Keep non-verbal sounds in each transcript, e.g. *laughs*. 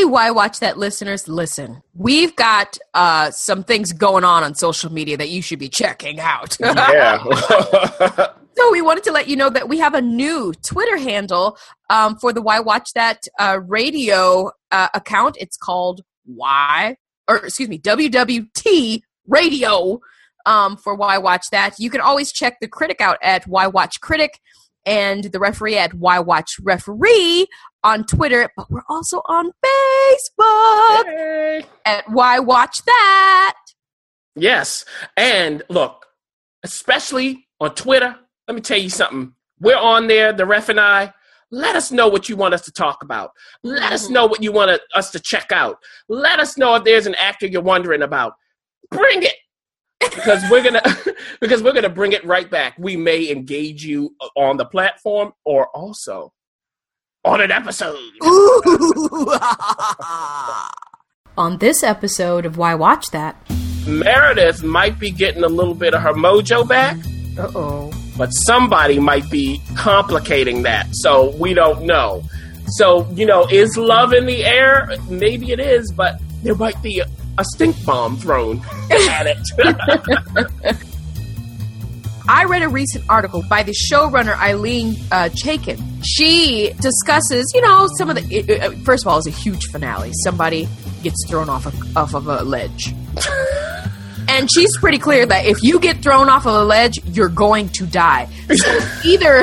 Hey, why watch that, listeners? Listen, we've got uh, some things going on on social media that you should be checking out. *laughs* Yeah. *laughs* so we wanted to let you know that we have a new Twitter handle um, for the Why Watch That uh, radio uh, account. It's called Why, or excuse me, WWT Radio um, for Why Watch That. You can always check the critic out at Why Watch Critic and the referee at Why Watch Referee on Twitter, but we're also on Facebook Hey. at Why Watch That. Yes. And look, especially on Twitter, let me tell you something. We're on there, the ref and I. Let us know what you want us to talk about. Let us mm-hmm. know what you want to- us to check out. Let us know if there's an actor you're wondering about. Bring it. Because we're gonna *laughs* because we're gonna bring it right back. We may engage you on the platform or also on an episode. *laughs* on this episode of Why Watch That. Meredith might be getting a little bit of her mojo back. Uh oh. but somebody might be complicating that. So we don't know. So, you know, is love in the air? Maybe it is, but there might be a, a stink bomb thrown *laughs* at it. *laughs* I read a recent article by the showrunner Ilene uh, Chaiken. She discusses, you know, some of the. It, it- first of all, it's a huge finale. Somebody gets thrown off a, off of a ledge, *laughs* and she's pretty clear that if you get thrown off of a ledge, you're going to die. So either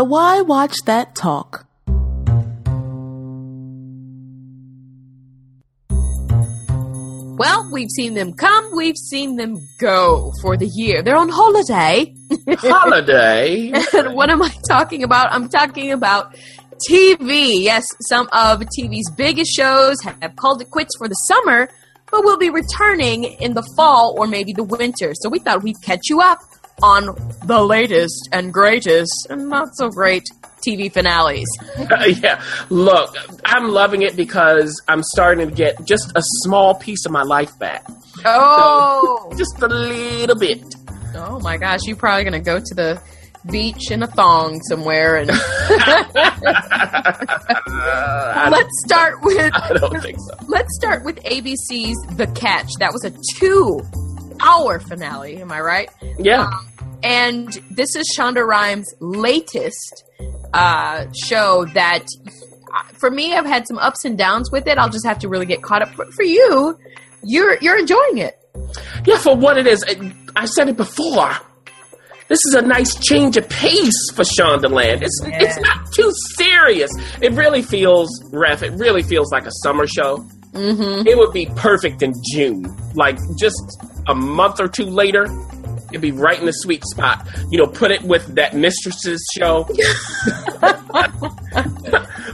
The Why Watch That Talk. Well, we've seen them come, we've seen them go for the year. They're on holiday. *laughs* Holiday. And what am I talking about? I'm talking about TV. Yes, some of TV's biggest shows have called it quits for the summer, but will be returning in the fall or maybe the winter. So we thought we'd catch you up on the latest and greatest and not so great TV finales. *laughs* yeah. Look, I'm loving it because I'm starting to get just a small piece of my life back. Oh, *laughs* Just a little bit. oh my gosh! You're probably gonna go to the beach in a thong somewhere and *laughs* let's start with I don't think so. let's start with ABC's The Catch. That was a two hour finale, am I right? Yeah. And this is Shonda Rhimes' latest uh, show that, uh, for me, I've had some ups and downs with it. I'll just have to really get caught up. But for you, you're you're enjoying it. Yeah, for what it is. I- said it before. This is a nice change of pace for Shondaland. It's it's not too serious. It really feels, ref. It really feels like a summer show. Mm-hmm. It would be perfect in June, like just a month or two later. It'd be right in the sweet spot. You know, put it with that Mistresses show. *laughs*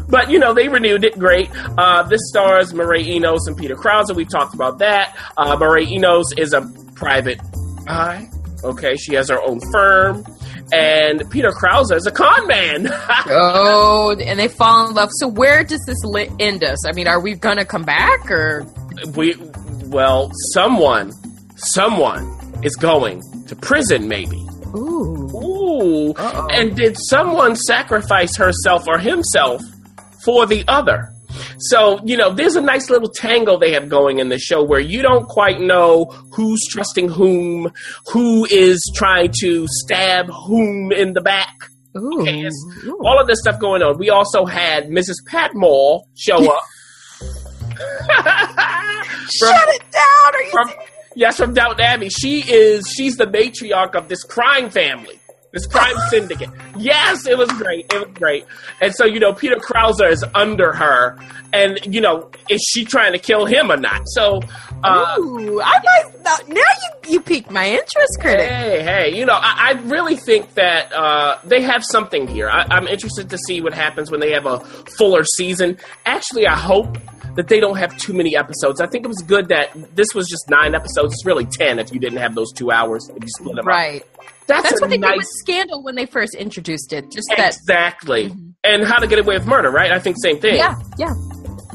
but you know they renewed it great. Uh, this stars Mireille Enos and Peter Krause. We've talked about that. Uh, Mireille Enos is a private eye. Okay, she has her own firm, and Peter Krause is a con man. *laughs* Oh, and they fall in love. So where does this li- end us? I mean, are we gonna come back or? we, well, someone, someone is going to prison, maybe. Ooh, Ooh. Uh-oh. And did someone sacrifice herself or himself for the other? So, you know, there's a nice little tangle they have going in the show where you don't quite know who's trusting whom, who is trying to stab whom in the back. ooh, Okay, all of this stuff going on. We also had Mrs. Patmore show *laughs* up. *laughs* Shut it down! Are you? from yes from Downton Abbey. She is she's the matriarch of this crime family, this crime *laughs* syndicate. Yes, it was great. It was great. And so you know Peter Krauser is under her, and you know is she trying to kill him or not? So Uh, Ooh, I might now now you you piqued my interest, critic. Hey, hey, you know, I, I really think that uh, they have something here. I, I'm interested to see what happens when they have a fuller season. Actually, I hope that they don't have too many episodes. I think it was good that this was just nine episodes. It's really ten if you didn't have those two hours if you split them up. Right. That's, That's what they nice did with Scandal when they first introduced it. Just that. exactly. And How to Get Away with Murder, right? I think same thing. Yeah, yeah.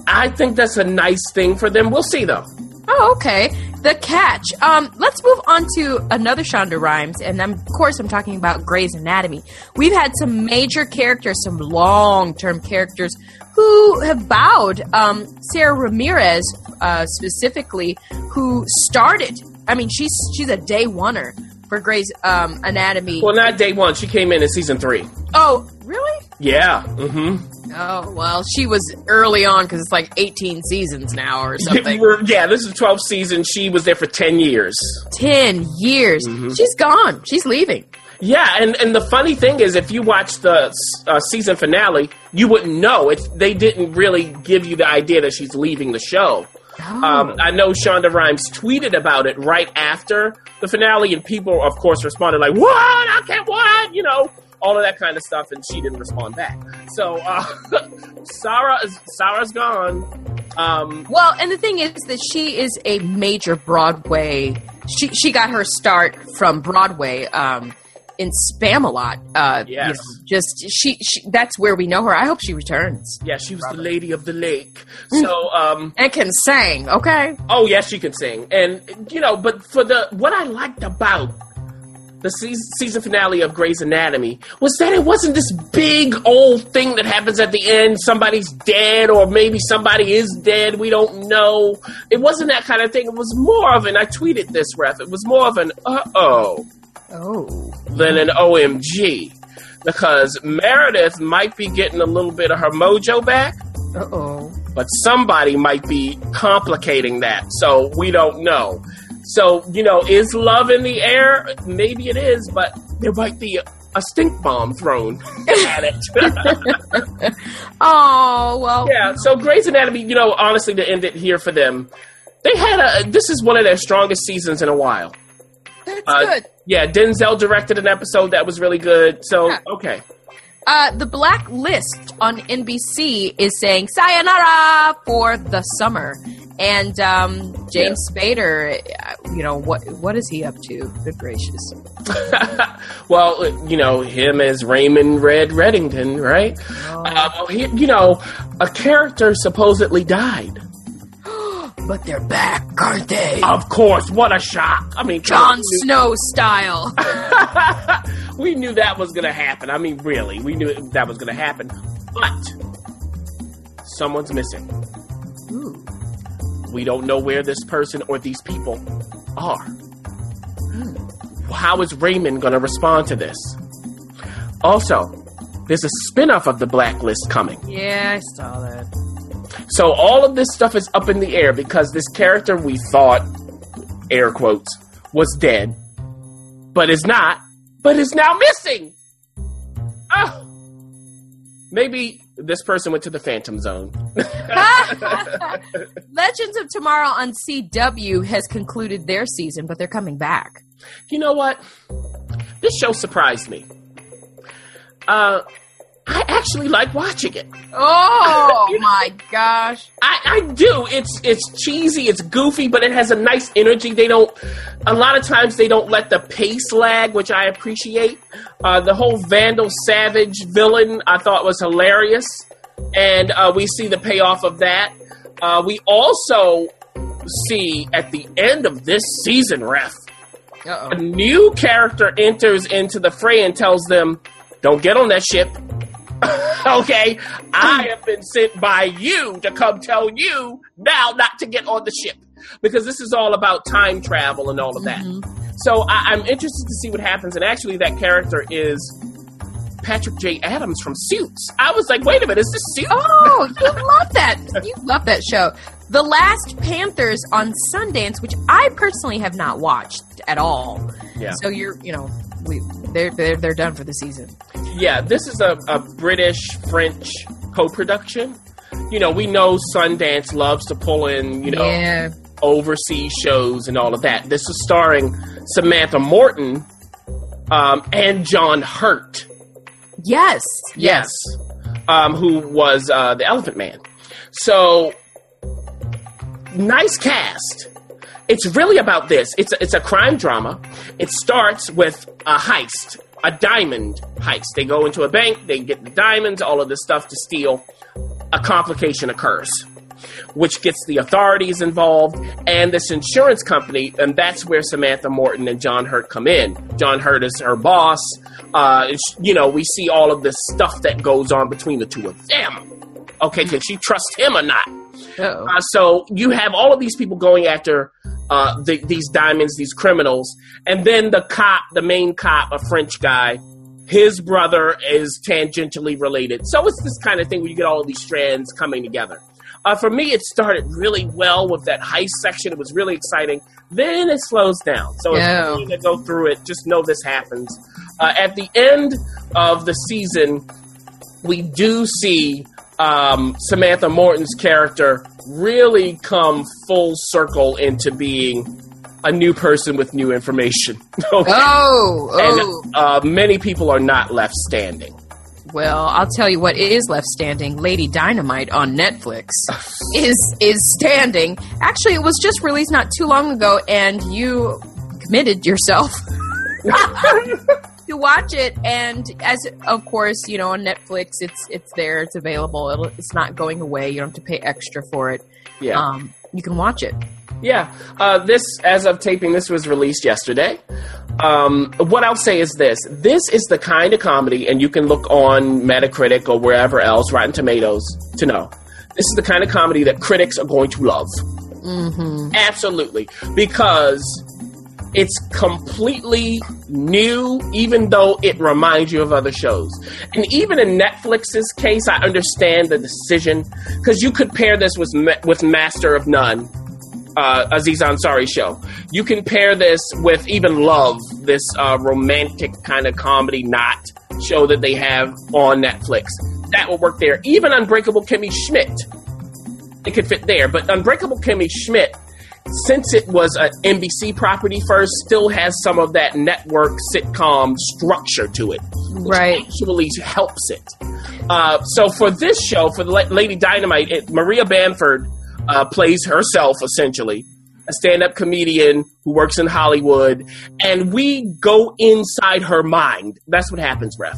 I think that's a nice thing for them. We'll see though. Oh, okay. The catch. Um, let's move on to another Shonda Rhimes, and I'm, of course, I'm talking about Grey's Anatomy. We've had some major characters, some long-term characters who have bowed. Um, Sara Ramirez, uh, specifically, who started. I mean, she's she's a day oneer for Grey's um, Anatomy. Well, not day one. She came in in season three. oh, really? Yeah. Mm-hmm. Oh, well, she was early on because it's like 18 seasons now or *laughs* something. Yeah, this is 12 season. She was there for 10 years. 10 years. She's gone. She's leaving. Yeah, and, and the funny thing is, if you watch the uh, season finale, you wouldn't know. It, they didn't really give you the idea that she's leaving the show. Um, I know Shonda Rhimes tweeted about it right after the finale, and people, of course, responded like, "What? I can't what?" You know, all of that kind of stuff, and she didn't respond back. So uh, *laughs* Sarah is Sarah's gone. Um, Well, and the thing is that she is a major Broadway. She she got her start from Broadway um, in Spamalot. Uh, you Yes. know, just she, she. That's where we know her. I hope she returns yeah, she was the lady of the lake. So. Um, and can sing. Okay. Oh yes, she can sing, and you know, but for the what I liked about the season, season finale of Grey's Anatomy was that it wasn't this big old thing that happens at the end. Somebody's dead, or maybe somebody is dead. We don't know. It wasn't that kind of thing. It was more of an. I tweeted this, ref. It was more of an uh oh Oh. than an OMG. Because Meredith might be getting a little bit of her mojo back, Uh oh. but somebody might be complicating that. So we don't know. So, you know, is love in the air? Maybe it is, but there might be a, a stink bomb thrown *laughs* at it. *laughs* Oh well. yeah, so Grey's Anatomy, you know, honestly, to end it here for them, they had a, this is one of their strongest seasons in a while. That's Uh, good. Yeah, Denzel directed an episode that was really good. So, Yeah. okay. Uh, the Black List on NBC is saying "Sayonara" for the summer, and um, James Spader, uh, you know what? What is he up to? Good gracious! *laughs* well, you know, him as Raymond Red Reddington, right? Oh. Uh, well, he, you know, a character supposedly died. But they're back, aren't they? Of course, what a shock! I mean, Jon we, Snow style. *laughs* we knew that was going to happen. I mean, really, we knew that was going to happen. But someone's missing. Ooh. We don't know where this person or these people are. How is Raymond going to respond to this? Also, there's a spin-off of the Blacklist coming. Yeah, I saw that. So all of this stuff is up in the air because this character we thought, air quotes, was dead, but is not, but is now missing. Oh, maybe this person went to the Phantom Zone. *laughs* Legends of Tomorrow on CW has concluded their season, but they're coming back. you know what? This show surprised me. Uh, I actually like watching it. Oh *laughs* my gosh! I, I do. It's it's cheesy, it's goofy, but it has a nice energy. They don't. A lot of times they don't let the pace lag, which I appreciate. Uh, the whole Vandal Savage villain I thought was hilarious, and uh, we see the payoff of that. Uh, we also see at the end of this season, ref, Uh a new character enters into the fray and tells them, "Don't get on that ship." *laughs* okay, I have been sent by you to come tell you now not to get on the ship because this is all about time travel and all of that. Mm-hmm. So I, I'm interested to see what happens. And actually, that character is Patrick J. Adams from Suits. I was like, wait a minute, is this Suits? Oh, you *laughs* love that. You love that show. The Last Panthers on Sundance, which I personally have not watched at all. Yeah. So you're, you know, we they're they're, they're done for the season. Yeah, this is a, a British French co production. You know, we know Sundance loves to pull in, you know, Yeah. overseas shows and all of that. This is starring Samantha Morton um, and John Hurt. Yes. Yes. Um, who was uh, the Elephant Man. So, nice cast. It's really about this. It's a, it's a crime drama. It starts with a heist, a diamond heist. They go into a bank, they get the diamonds, all of this stuff to steal. A complication occurs, which gets the authorities involved and this insurance company, and that's where Samantha Morton and John Hurt come in. John Hurt is her boss. Uh, you know, we see all of this stuff that goes on between the two of them. Okay, can she trust him or not? Uh, so you have all of these people going after uh, the, these diamonds, these criminals, and then the cop, the main cop, a French guy, his brother is tangentially related. So it's this kind of thing where you get all of these strands coming together. Uh, for me, it started really well with that heist section. It was really exciting. Then it slows down. So Yeah. if you need to go through it, just know this happens. Uh, at the end of the season, we do see um, Samantha Morton's character really come full circle into being a new person with new information. *laughs* Okay? Oh, oh. And uh, many people are not left standing. Well, I'll tell you what is left standing. Lady Dynamite on Netflix *laughs* is is standing. Actually, it was just released not too long ago, and you committed yourself *laughs* to watch it. And as of course, you know, on Netflix, it's it's there, it's available. It'll, it's not going away. You don't have to pay extra for it. Yeah. Um, you can watch it. Yeah, uh, this as of taping, this was released yesterday. Um, what I'll say is this: this is the kind of comedy, and you can look on Metacritic or wherever else, Rotten Tomatoes, to know this is the kind of comedy that critics are going to love. Mm-hmm. Absolutely, because it's completely new, even though it reminds you of other shows. And even in Netflix's case, I understand the decision because you could pair this with with Master of None, uh, Aziz Ansari show. You can pair this with even Love, this uh, romantic kind of comedy not show that they have on Netflix. That will work there. Even Unbreakable Kimmy Schmidt, it could fit there. But Unbreakable Kimmy Schmidt, since it was an NBC property first, still has some of that network sitcom structure to it, which Right. actually helps it. Uh, so for this show, for the Lady Dynamite, it, Maria Bamford uh, plays herself essentially, a stand-up comedian who works in Hollywood, and we go inside her mind. That's what happens, Ref.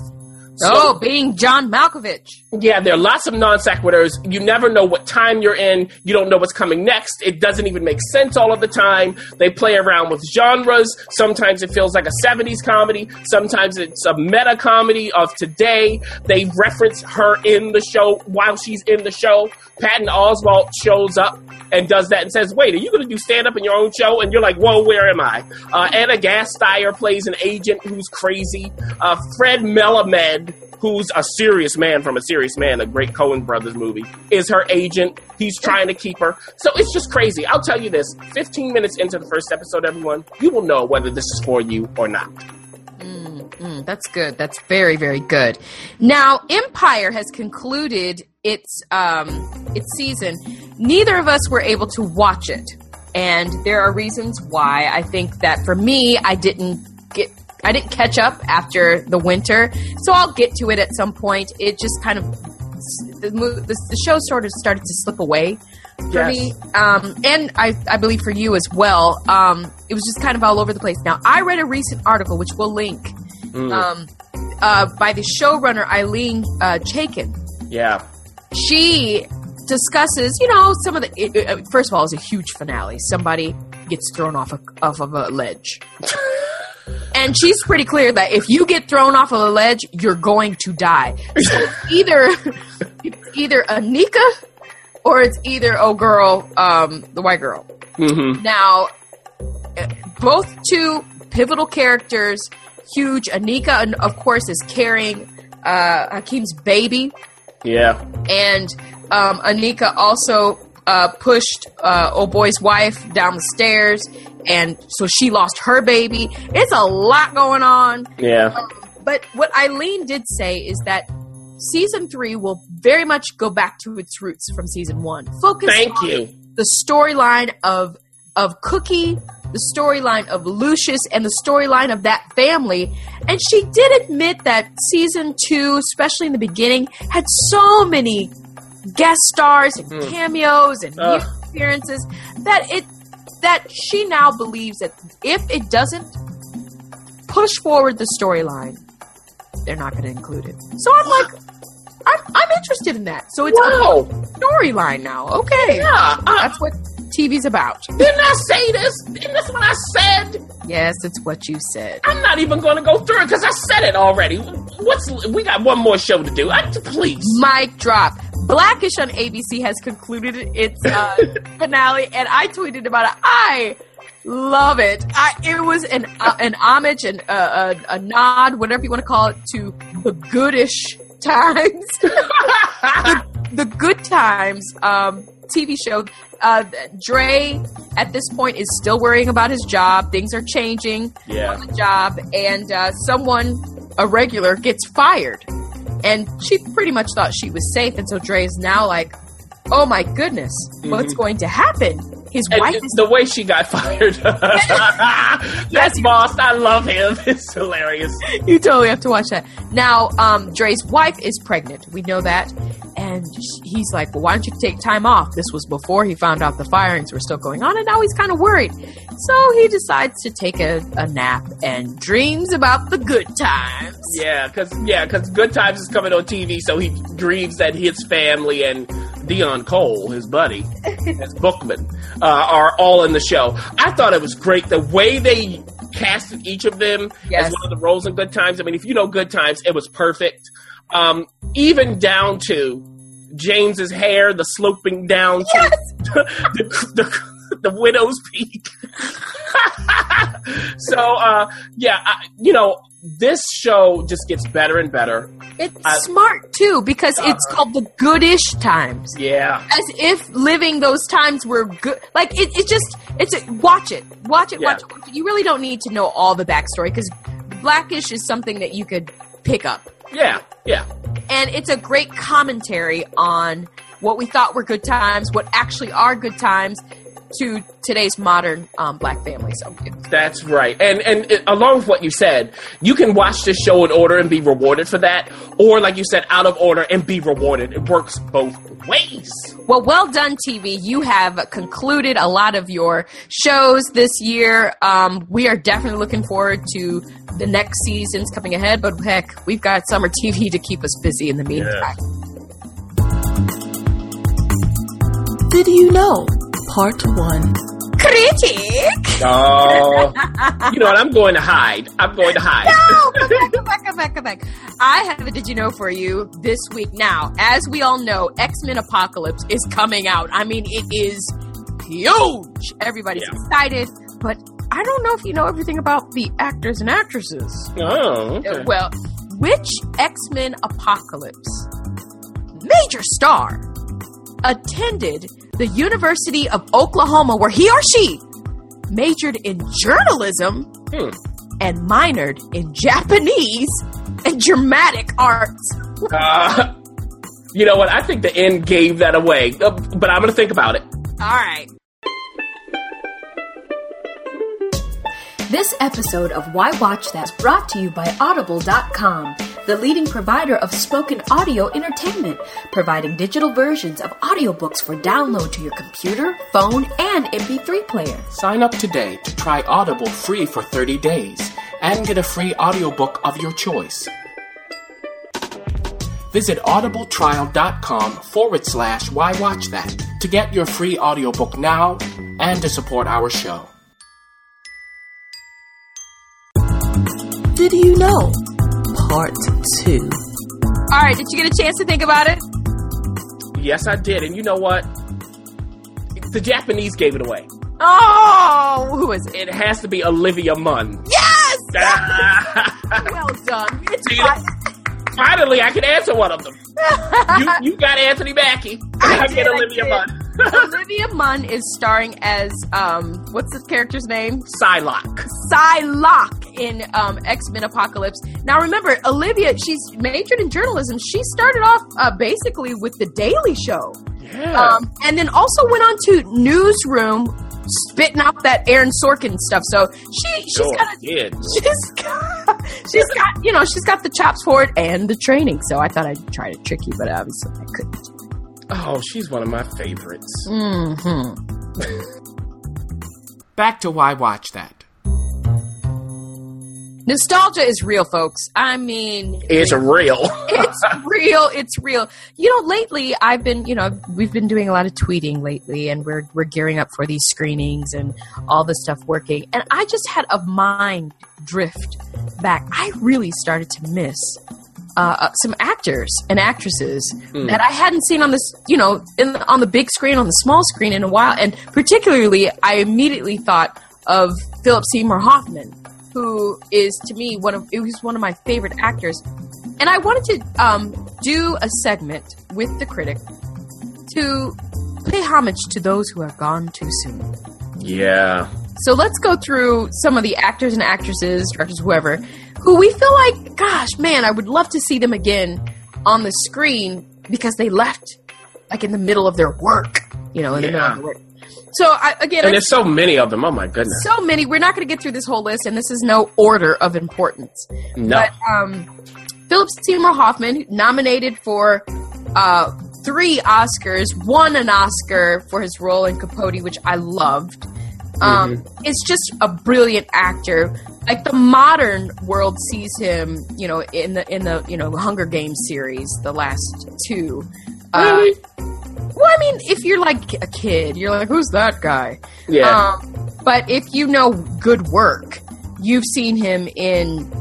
So- oh, being John Malkovich. yeah, there are lots of non sequiturs. You never know what time you're in. You don't know what's coming next. It doesn't even make sense all of the time. They play around with genres. Sometimes it feels like a 70s comedy. Sometimes it's a meta comedy of today. They reference her in the show while she's in the show. Patton Oswalt shows up and does that and says, Wait, are you going to do stand up in your own show? And you're like, Whoa, where am I? Uh, Ana Gasteyer plays an agent who's crazy. Uh, Fred Melamed who's a serious man from a serious man, a great Coen Brothers movie, is her agent. He's trying to keep her. So it's just crazy. I'll tell you this 15 minutes into the first episode, everyone, you will know whether this is for you or not. Mm, that's good. That's very, very good. Now, Empire has concluded its um, its season. Neither of us were able to watch it, and there are reasons why. I think that for me, I didn't get. I didn't catch up after the winter, so I'll get to it at some point. It just kind of the, the, the show sort of started to slip away for Yes. me, um, and I, I believe for you as well. Um, it was just kind of all over the place. Now, I read a recent article, which we'll link, um, uh, by the showrunner Ilene uh, Chaiken. Yeah. She discusses, you know, some of the. It, it- first of all, it's a huge finale. Somebody gets thrown off a, off of a ledge. *laughs* And she's pretty clear that if you get thrown off of a ledge, you're going to die. So either *laughs* it's either Anika or it's either oh girl, um, the white girl. hmm Now, both two pivotal characters, huge. Anika, and of course, is carrying uh, Hakeem's baby, Yeah. and um, Anika also uh, pushed uh, old boy's wife down the stairs, and so she lost her baby. It's a lot going on. Yeah. But what Ilene did say is that season three will very much go back to its roots from season one. Focus Thank on you. the storyline of of Cookie, the storyline of Lucius, and the storyline of that family. And she did admit that season two, especially in the beginning, had so many guest stars and Mhm. cameos and new appearances that it that she now believes that if it doesn't push forward the storyline, they're not going to include it. So I'm like, I'm, I'm interested in that. So it's Wow. a storyline now. Okay, Yeah, uh, that's what TV's about. didn't I say this? Didn't this what I said? Yes, it's what you said. I'm not even going to go through it because I said it already. What's we got one more show to do? I, please. Mic drop. Blackish on ABC has concluded its uh, *laughs* finale, and I tweeted about it. I love it. I, it was an uh, an homage and uh, a, a nod, whatever you want to call it, to the goodish *laughs* times, the, the good times um, TV show. Uh, Dre at this point is still worrying about his job. Things are changing yeah. on the job, and uh, someone, a regular, gets fired. And she pretty much thought she was safe, and so Dre is now like, "Oh my goodness, what's mm-hmm. going to happen?" His And wife is the way she got *laughs* fired. *laughs* That's boss. I love him. *laughs* It's hilarious. you totally have to watch that. Now, um, Dre's wife is pregnant. We know that. And he's like, well, why don't you take time off? This was before he found out the firings were still going on, and now he's kind of worried. So he decides to take a, a nap and dreams about the good times. Yeah, because yeah, because Good Times is coming on TV, so he dreams that his family and Deon Cole, his buddy, as Bookman, uh, are all in the show. I thought it was great the way they casted each of them Yes. as one of the roles in Good Times. I mean, if you know Good Times, it was perfect. Um, even down to James's hair, the sloping down to *laughs* the, the, the widow's peak. *laughs* so, uh, yeah, I, you know, this show just gets better and better. It's I- smart too because it's called the goodish times. Yeah. As if living those times were good. Like it, it just it's a, watch it, watch it, Yeah. watch it, watch it. You really don't need to know all the backstory because Blackish is something that you could pick up, Yeah. Yeah. and it's a great commentary on what we thought were good times, what actually are good times to today's modern um, black family. So it's That's right. And and it, along with what you said, you can watch this show in order and be rewarded for that, or like you said, out of order and be rewarded. It works both ways. Well, well done, TV. You have concluded a lot of your shows this year. Um, we are definitely looking forward to the next seasons coming ahead, but heck, we've got summer TV to keep us busy in the meantime. Did you know? Part 1. Critic! Oh, you know what? I'm going to hide. I'm going to hide. No, come back, come back, come back, come back. I have a Did You Know for you this week. Now, as we all know, X Men Apocalypse is coming out. I mean, it is huge. Everybody's Yeah. excited, but I don't know if you know everything about the actors and actresses. Oh, Uh, okay. Well, which X Men Apocalypse major star attended the University of Oklahoma where he or she majored in journalism Hmm. and minored in Japanese and dramatic arts? Uh, you know what? I think the end gave that away, Uh, but I'm going to think about it. All right. This episode of Why Watch That is brought to you by Audible.com, the leading provider of spoken audio entertainment, providing digital versions of audiobooks for download to your computer, phone, and MP3 player. Sign up today to try Audible free for 30 days and get a free audiobook of your choice. Visit audibletrial.com forward slash why watch that to get your free audiobook now and to support our show. Did you know? Part 2. All right. Did you get a chance to think about it? Yes, I did. And you know what? The Japanese gave it away. Oh, who is it? It has to be Olivia Munn. Yes! *laughs* Well done. It's See. Finally, I can answer one of them. You, you got Anthony Mackie. I I, did, get Olivia did. Munn. *laughs* Olivia Munn is starring as um, what's the character's name? Psylocke. Psylocke in um, X Men Apocalypse. Now, remember, Olivia, she's majored in journalism. She started off uh, basically with The Daily Show, Yeah. um, and then also went on to Newsroom spitting out that Aaron Sorkin stuff. So she she's Sure got a, did. *laughs* she's got she's got you know she's got the chops for it and the training. So I thought I'd try to trick you, but obviously I couldn't. Oh, she's one of my favorites. hmm Back to why watch that. Nostalgia is real, folks. I mean, It's real. *laughs* it's real. It's real. You know, lately I've been, you know, we've been doing a lot of tweeting lately, and we're we're gearing up for these screenings and all this stuff working. And I just had a mind drift back. I really started to miss uh, uh, some actors and actresses that I hadn't seen on this, you know, in, on the big screen, on the small screen in a while. And particularly, I immediately thought of Philip Seymour Hoffman, who is to me one of it was one of my favorite actors. And I wanted to um, do a segment with the critic to pay homage to those who are gone too soon. yeah. So let's go through some of the actors and actresses, directors, whoever, who we feel like, gosh, man, I would love to see them again on the screen because they left like in the middle of their work, you know, in the middle of their work. So I, again, And there's so many of them. Oh my goodness. so many. We're not going to get through this whole list, and this is no order of importance. No. But um, Philip Seymour Hoffman, nominated for uh, three Oscars, won an Oscar for his role in Capote, which I loved. Um, It's just a brilliant actor. Like the modern world sees him, you know, in the in the you know Hunger Games series, the last two. Uh, Really? Well, I mean, if you're like a kid, you're like, who's that guy? yeah. Um, but if you know good work, you've seen him in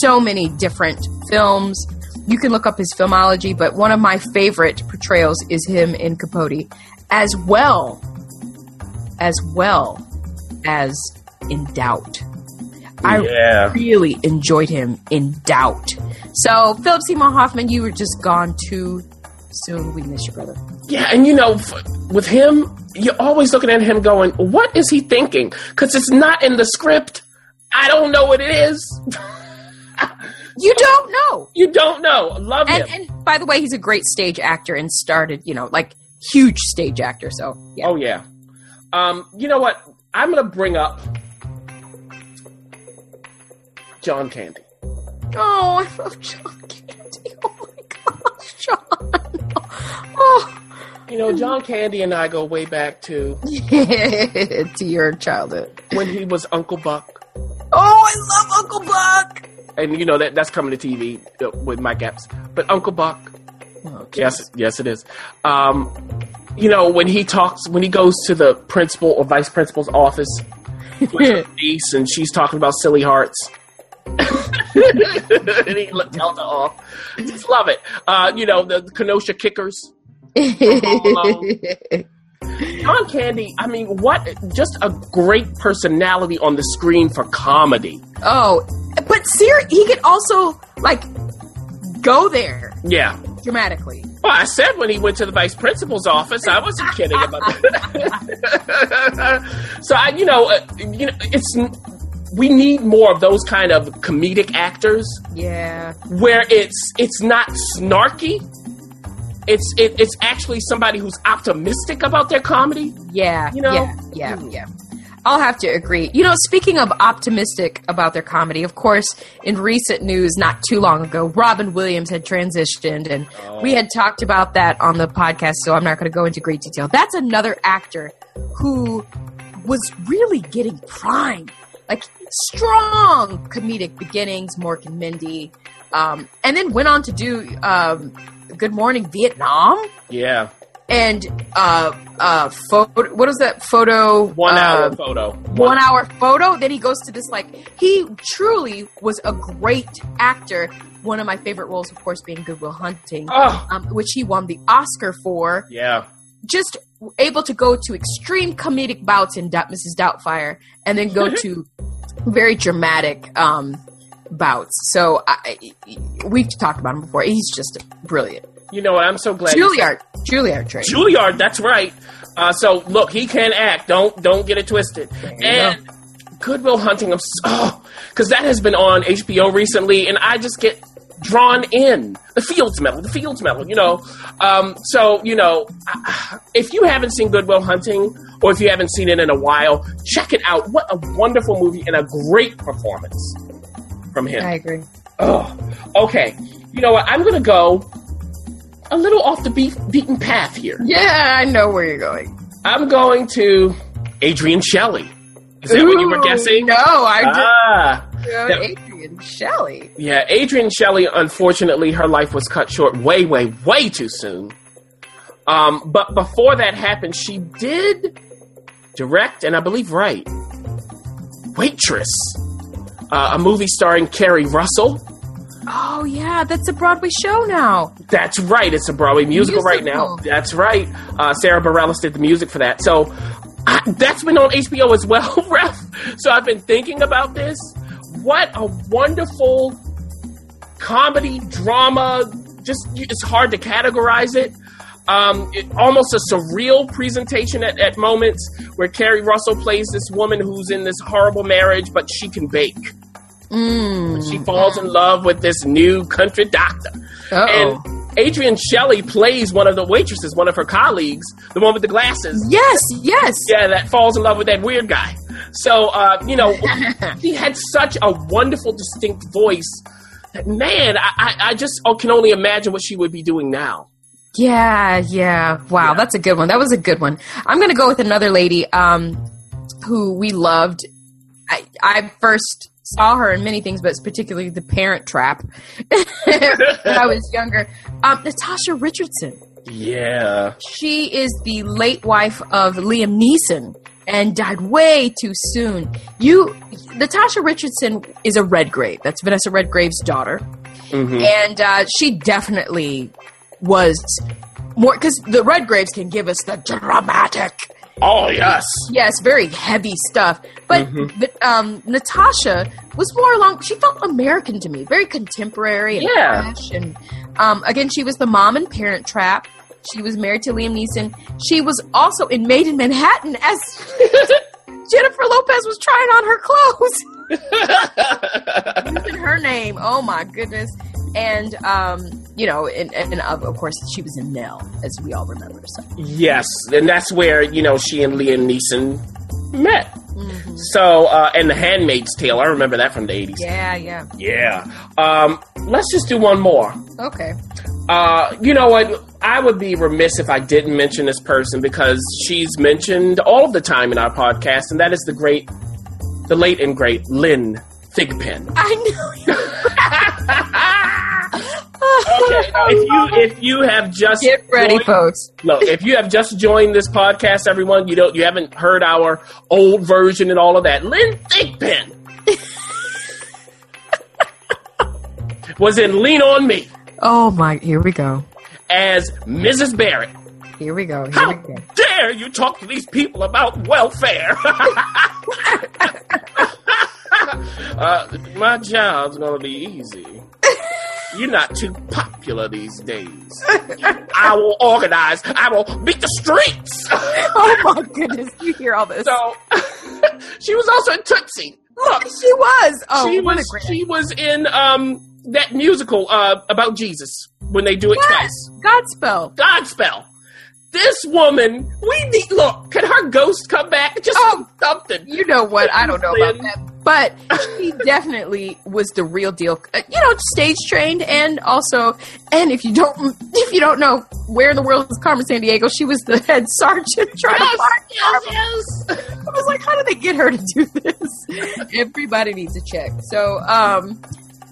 so many different films. You can look up his filmology, but one of my favorite portrayals is him in Capote, as well as well as in Doubt. I yeah. really enjoyed him in Doubt. So, Philip Seymour Hoffman, you were just gone too soon. We miss you, brother. Yeah, and you know, f- with him, you're always looking at him going, "What is he thinking?" Because it's not in the script. I don't know what it is. *laughs* You don't know. You don't know. Love And, him. and by the way, he's a great stage actor and started, you know, like huge stage actor. So yeah, Oh yeah. Um, you know what? I'm gonna bring up John Candy. oh, I love John Candy. You know, John Candy and I go way back to *laughs* to your childhood. when he was Uncle Buck, Oh, I love Uncle Buck. and you know that that's coming to TV uh, with Mike Epps. But Uncle Buck, yes, yes, it is. Um, you know when he talks, when he goes to the principal or vice principal's office *laughs* with her niece, and she's talking about silly hearts. *laughs* and he tells her off. Just love it. Uh, you know the Kenosha Kickers. *laughs* John Candy, I mean, what? Just a great personality on the screen for comedy. oh, but Siri, he could also like go there Yeah. dramatically. Well, I said when he went to the vice principal's office, I wasn't kidding about that. *laughs* so I, you know, uh, you know, it's we need more of those kind of comedic actors Yeah, where it's it's not snarky. It's it, it's actually somebody who's optimistic about their comedy. yeah, You know? yeah, yeah, yeah. I'll have to agree. You know, speaking of optimistic about their comedy, of course, in recent news, not too long ago, Robin Williams had transitioned, and we had talked about that on the podcast, so I'm not going to go into great detail. That's another actor who was really getting prime, like strong comedic beginnings, Mork and Mindy, um, and then went on to do um, Good Morning Vietnam? Yeah, and uh uh photo what is that photo? One uh, hour photo. one hour photo? Then he goes to this like he truly was a great actor. One of my favorite roles of course being goodwill hunting Oh, um, which he won the oscar for. Yeah. just able to go to extreme comedic bouts in mrs doubtfire and then go *laughs* to very dramatic um bouts so I, we've talked about him before he's just brilliant You know what? I'm so glad. juilliard juilliard train Juilliard, that's right. Uh, so look, he can act. Don't don't get it twisted. And Goodwill Hunting, I'm so because that has been on HBO recently, and I just get drawn in. The Fields Medal, the Fields Medal, you know. Um, so, you know, if you haven't seen Goodwill Hunting, or if you haven't seen it in a while, check it out. What a wonderful movie and a great performance from him. I agree. Oh, okay. You know what? I'm going to go a little off the beat, beaten path here. Yeah, I know where you're going. I'm going to Adrienne Shelly. Is that what you were guessing? No, I Ah, did. yeah. Adrienne Shelly. yeah. Adrienne Shelly. Unfortunately, her life was cut short way, way, way too soon. Um, but before that happened, she did direct and I believe write Waitress, uh, a movie starring Keri Russell. Oh yeah, that's a Broadway show now. That's right. It's a Broadway musical, right now. That's right. Uh, Sara Bareilles did the music for that. So I, that's been on HBO as well, *laughs* Ref. So I've been thinking about this. What a wonderful comedy, drama. Just it's hard to categorize it. Um, it, almost a surreal presentation at, at moments where Keri Russell plays this woman who's in this horrible marriage, but she can bake. Mm. She falls in love with this new country doctor. Uh-oh. And Adrienne Shelly plays one of the waitresses, one of her colleagues, the one with the glasses. Yes, yes. Yeah, that falls in love with that weird guy. So, uh, you know, *laughs* he had such a wonderful, distinct voice. That, man, I, I, I just oh, can only imagine what she would be doing now. Yeah, yeah. Wow, Yeah. that's a good one. That was a good one. I'm going to go with another lady um, who we loved. I, I first saw her in many things, but it's particularly The Parent Trap *laughs* when I was younger. Um, Natasha Richardson. Yeah. She is the late wife of Liam Neeson and died way too soon. You, Natasha Richardson is a Redgrave. That's Vanessa Redgrave's daughter hmm and uh, she definitely was more because the red Redgraves can give us the dramatic, Oh, yes. yes, very heavy stuff. But, Mhm. but um, Natasha was more along. She felt American to me, very contemporary and Yeah. fresh. And um, again, she was the mom and Parent Trap. She was married to Liam Neeson. She was also in Maid in Manhattan as *laughs* Jennifer Lopez was trying on her clothes. *laughs* using her name. Oh my goodness. And um, you know, and, and of, of course she was in Nell, as we all remember. So yes. And that's where, you know, she and Liam Neeson met. So, uh, and The Handmaid's Tale, I remember that from the 80s. yeah, yeah. Yeah. Um, let's just do one more. Okay. Uh, you know what? I would be remiss if I didn't mention this person because she's mentioned all the time in our podcast, and that is the great, the late and great Lynn Thigpen. I knew. *laughs* Okay, now if you *laughs* if you have just Get ready, joined- folks. Look, if you have just joined this podcast, everyone, you don't you haven't heard our old version and all of that. Lynn Thigpen *laughs* was in Lean on Me Oh my! Here we go. as Mrs. Barrett. Here we go. Here How we go. dare you talk to these people about welfare? *laughs* uh, my job's gonna be easy. You're not too popular these days. I will organize. I will beat the streets. *laughs* Oh my goodness! You hear all this? so *laughs* she was also in Tootsie. Look, she was. Oh, she was she was in um that musical uh about Jesus when they do it yes, twice. Godspell. Godspell. This woman, we need look. Can her ghost come back? Just Oh. something. You know what? I don't know about that. But she *laughs* definitely was the real deal. Uh, You know, stage trained and also, and if you don't, if you don't know where in the world is Carmen Sandiego, she was the head sergeant trying to find yes, yes. I was like, how did they get her to do this? *laughs* Everybody needs a check. So, um,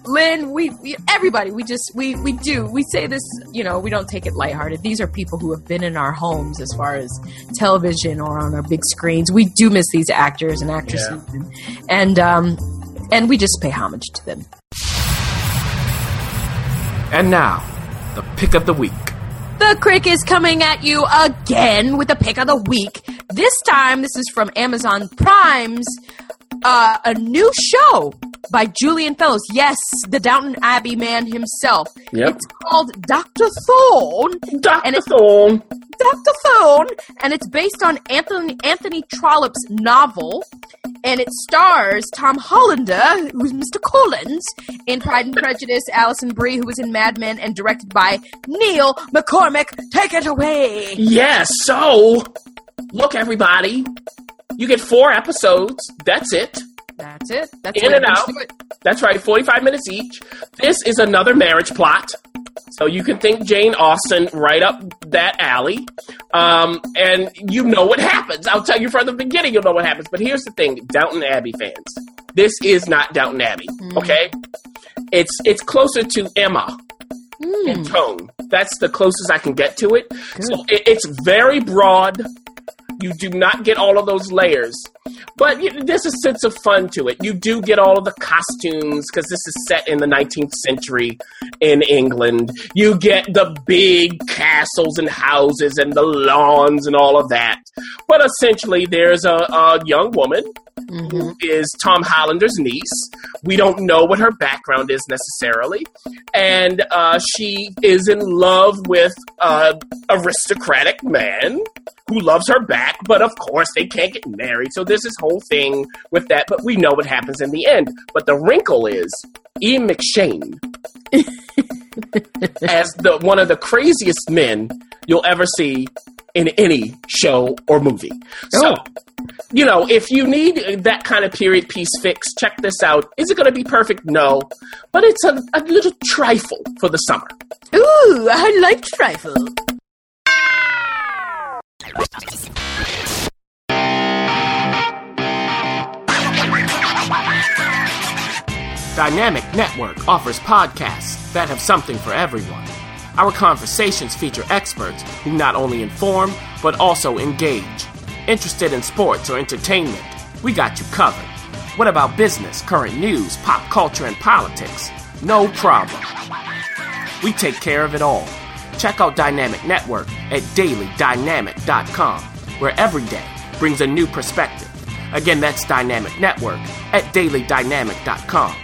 Lynn, we, we everybody, we just we we do we say this, you know, we don't take it lighthearted. These are people who have been in our homes as far as television or on our big screens. We do miss these actors and actresses, and, and um, and we just pay homage to them. And now, the pick of the week. The Crick is coming at you again with the pick of the week. This time, this is from Amazon Prime's uh, a new show by Julian Fellowes. Yes, the Downton Abbey man himself. Yep. It's called Doctor Thorne. Dr. And it's- Thorne. and it's based on Anthony Anthony Trollope's novel, and it stars Tom Hollander, who's Mr. Collins in Pride and Prejudice, Alison Brie, who was in Mad Men, and directed by Niall MacCormick. Take it away. Yes. So, look, everybody, you get four episodes. That's it. That's it. That's In and out. That's right, 45 minutes each. This is another marriage plot. So you can think Jane Austen right up that alley. Um, and you know what happens. I'll tell you from the beginning, you'll know what happens. But here's the thing Downton Abbey fans. This is not Downton Abbey, okay? It's it's closer to Emma in tone. That's the closest I can get to it. So it, it's very broad. You do not get all of those layers, but you, there's a sense of fun to it. You do get all of the costumes because this is set in the 19th century in England. You get the big castles and houses and the lawns and all of that. But essentially, there's a, a young woman who is Tom Hollander's niece. We don't know what her background is necessarily. And uh, she is in love with an aristocratic man who loves her back, but of course they can't get married. So there's this whole thing with that, but we know what happens in the end. But the wrinkle is Ian McShane *laughs* as the one of the craziest men you'll ever see in any show or movie. So, oh. you know, if you need that kind of period piece fix, check this out. Is it going to be perfect? No, but it's a, a little trifle for the summer. Ooh, I like trifle. Dynamic Network offers podcasts that have something for everyone. Our conversations feature experts who not only inform, but also engage. Interested in sports or entertainment? We got you covered. What about business, current news, pop culture, and politics? No problem. We take care of it all. Check out Dynamic Network at dailydynamic.com, where every day brings a new perspective. Again, that's Dynamic Network at dailydynamic.com.